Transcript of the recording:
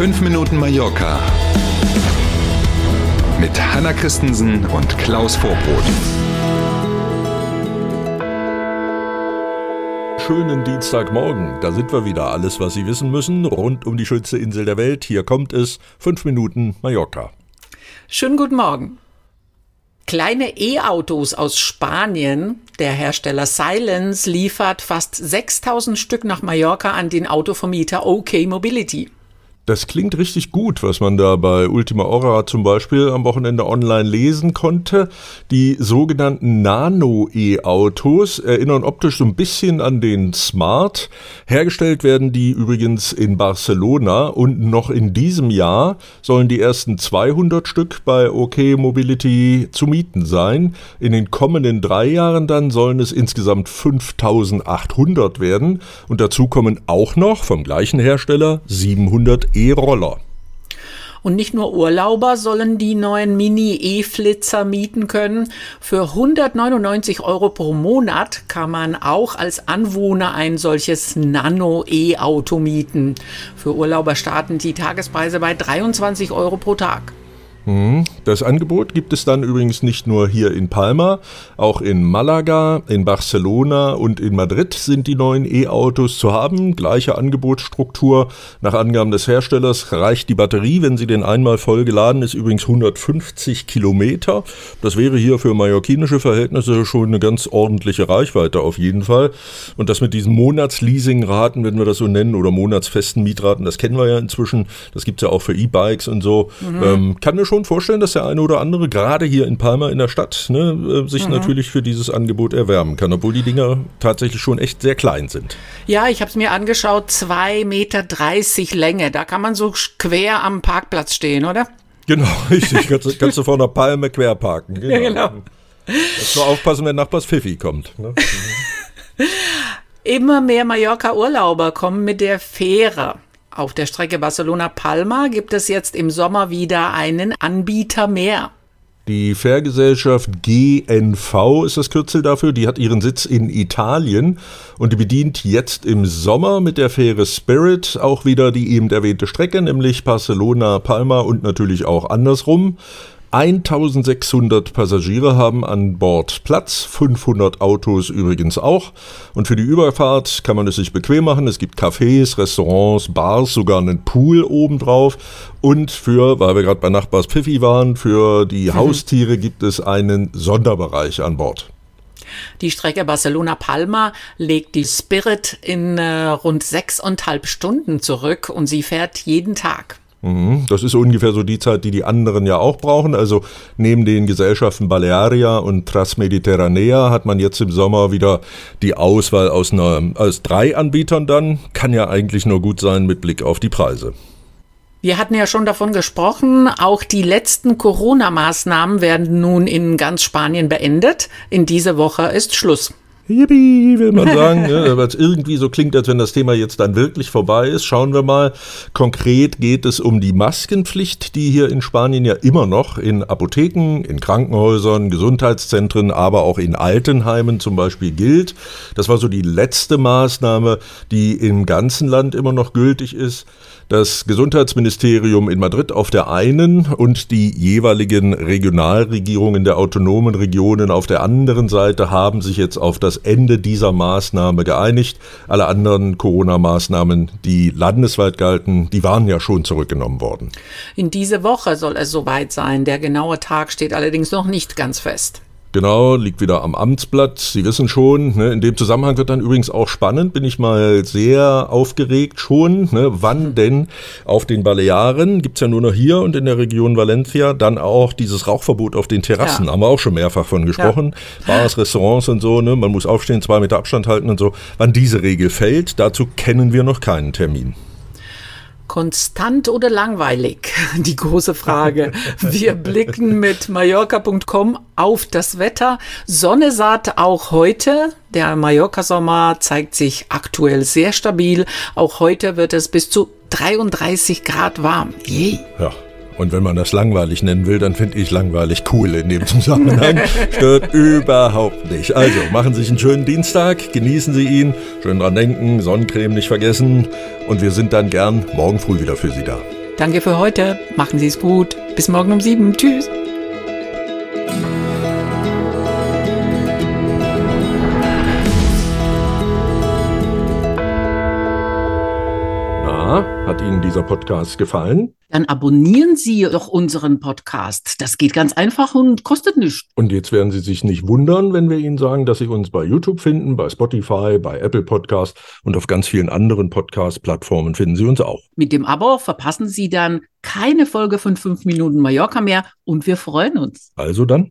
5 Minuten Mallorca mit Hanna Christensen und Klaus Vorbrot. Schönen Dienstagmorgen, da sind wir wieder. Alles, was Sie wissen müssen, rund um die schönste Insel der Welt. Hier kommt es, 5 Minuten Mallorca. Schönen guten Morgen. Kleine E-Autos aus Spanien, der Hersteller Silence, liefert fast 6000 Stück nach Mallorca an den Autovermieter OK Mobility. Das klingt richtig gut, was man da bei Ultima Hora zum Beispiel am Wochenende online lesen konnte. Die sogenannten Nano-E-Autos erinnern optisch so ein bisschen an den Smart. Hergestellt werden die übrigens in Barcelona und noch in diesem Jahr sollen die ersten 200 Stück bei OK Mobility zu mieten sein. In den kommenden drei Jahren dann sollen es insgesamt 5800 werden und dazu kommen auch noch vom gleichen Hersteller 700 E E-Roller. Und nicht nur Urlauber sollen die neuen Mini-E-Flitzer mieten können. Für 199 Euro pro Monat kann man auch als Anwohner ein solches Nano-E-Auto mieten. Für Urlauber starten die Tagespreise bei 23 Euro pro Tag. Mhm. Das Angebot gibt es dann übrigens nicht nur hier in Palma, auch in Malaga, in Barcelona und in Madrid sind die neuen E-Autos zu haben. Gleiche Angebotsstruktur. Nach Angaben des Herstellers reicht die Batterie, wenn sie denn einmal voll geladen ist, übrigens 150 Kilometer. Das wäre hier für mallorquinische Verhältnisse schon eine ganz ordentliche Reichweite auf jeden Fall. Und das mit diesen Monatsleasingraten, wenn wir das so nennen, oder monatsfesten Mietraten, das kennen wir ja inzwischen. Das gibt es ja auch für E-Bikes und so. Mhm. Ähm, kann eine schon vorstellen, dass der eine oder andere, gerade hier in Palma in der Stadt, ne, äh, sich mhm. natürlich für dieses Angebot erwärmen kann, obwohl die Dinger tatsächlich schon echt sehr klein sind. Ja, ich habe es mir angeschaut, 2,30 Meter Länge. Da kann man so quer am Parkplatz stehen, oder? Genau, richtig. kannst, kannst du vor einer Palme quer parken. Genau. Ja, genau. Jetzt nur aufpassen, wenn Nachbars Pfiffi kommt. Ne? Immer mehr Mallorca-Urlauber kommen mit der Fähre. Auf der Strecke Barcelona-Palma gibt es jetzt im Sommer wieder einen Anbieter mehr. Die Fährgesellschaft GNV ist das Kürzel dafür. Die hat ihren Sitz in Italien und die bedient jetzt im Sommer mit der Fähre Spirit auch wieder die eben erwähnte Strecke, nämlich Barcelona, Palma und natürlich auch andersrum. 1600 Passagiere haben an Bord Platz, 500 Autos übrigens auch. Und für die Überfahrt kann man es sich bequem machen. Es gibt Cafés, Restaurants, Bars, sogar einen Pool obendrauf. Und für, weil wir gerade bei Nachbars Pfiffi waren, für die mhm. Haustiere gibt es einen Sonderbereich an Bord. Die Strecke Barcelona-Palma legt die Spirit in äh, rund sechseinhalb Stunden zurück und sie fährt jeden Tag. Mhm. Das ist ungefähr so die Zeit, die die anderen ja auch brauchen. Also neben den Gesellschaften Balearia und Transmediterranea hat man jetzt im Sommer wieder die Auswahl aus, einer, aus drei Anbietern dann. Kann ja eigentlich nur gut sein mit Blick auf die Preise. Wir hatten ja schon davon gesprochen, auch die letzten Corona-Maßnahmen werden nun in ganz Spanien beendet. In dieser Woche ist Schluss. Yippie, will man sagen. ne? Es irgendwie so klingt, als wenn das Thema jetzt dann wirklich vorbei ist. Schauen wir mal. Konkret geht es um die Maskenpflicht, die hier in Spanien ja immer noch in Apotheken, in Krankenhäusern, Gesundheitszentren, aber auch in Altenheimen zum Beispiel gilt. Das war so die letzte Maßnahme, die im ganzen Land immer noch gültig ist. Das Gesundheitsministerium in Madrid auf der einen und die jeweiligen Regionalregierungen der autonomen Regionen auf der anderen Seite haben sich jetzt auf das Ende dieser Maßnahme geeinigt. Alle anderen Corona-Maßnahmen, die landesweit galten, die waren ja schon zurückgenommen worden. In dieser Woche soll es soweit sein. Der genaue Tag steht allerdings noch nicht ganz fest. Genau, liegt wieder am Amtsblatt. Sie wissen schon, ne, in dem Zusammenhang wird dann übrigens auch spannend, bin ich mal sehr aufgeregt schon, ne, wann denn auf den Balearen, gibt's ja nur noch hier und in der Region Valencia, dann auch dieses Rauchverbot auf den Terrassen, ja. haben wir auch schon mehrfach von gesprochen. Ja. Bars, Restaurants und so, ne, man muss aufstehen, zwei Meter Abstand halten und so. Wann diese Regel fällt, dazu kennen wir noch keinen Termin. Konstant oder langweilig? Die große Frage. Wir blicken mit Mallorca.com auf das Wetter. Sonne saat auch heute. Der Mallorca-Sommer zeigt sich aktuell sehr stabil. Auch heute wird es bis zu 33 Grad warm. Yay. Ja, und wenn man das langweilig nennen will, dann finde ich langweilig cool in dem Zusammenhang. Stört überhaupt nicht. Also machen Sie sich einen schönen Dienstag, genießen Sie ihn, schön dran denken, Sonnencreme nicht vergessen und wir sind dann gern morgen früh wieder für Sie da. Danke für heute. Machen Sie es gut. Bis morgen um sieben. Tschüss. Ihnen dieser Podcast gefallen? Dann abonnieren Sie doch unseren Podcast. Das geht ganz einfach und kostet nichts. Und jetzt werden Sie sich nicht wundern, wenn wir Ihnen sagen, dass Sie uns bei YouTube finden, bei Spotify, bei Apple Podcast und auf ganz vielen anderen Podcast-Plattformen finden Sie uns auch. Mit dem Abo verpassen Sie dann keine Folge von 5 Minuten Mallorca mehr und wir freuen uns. Also dann,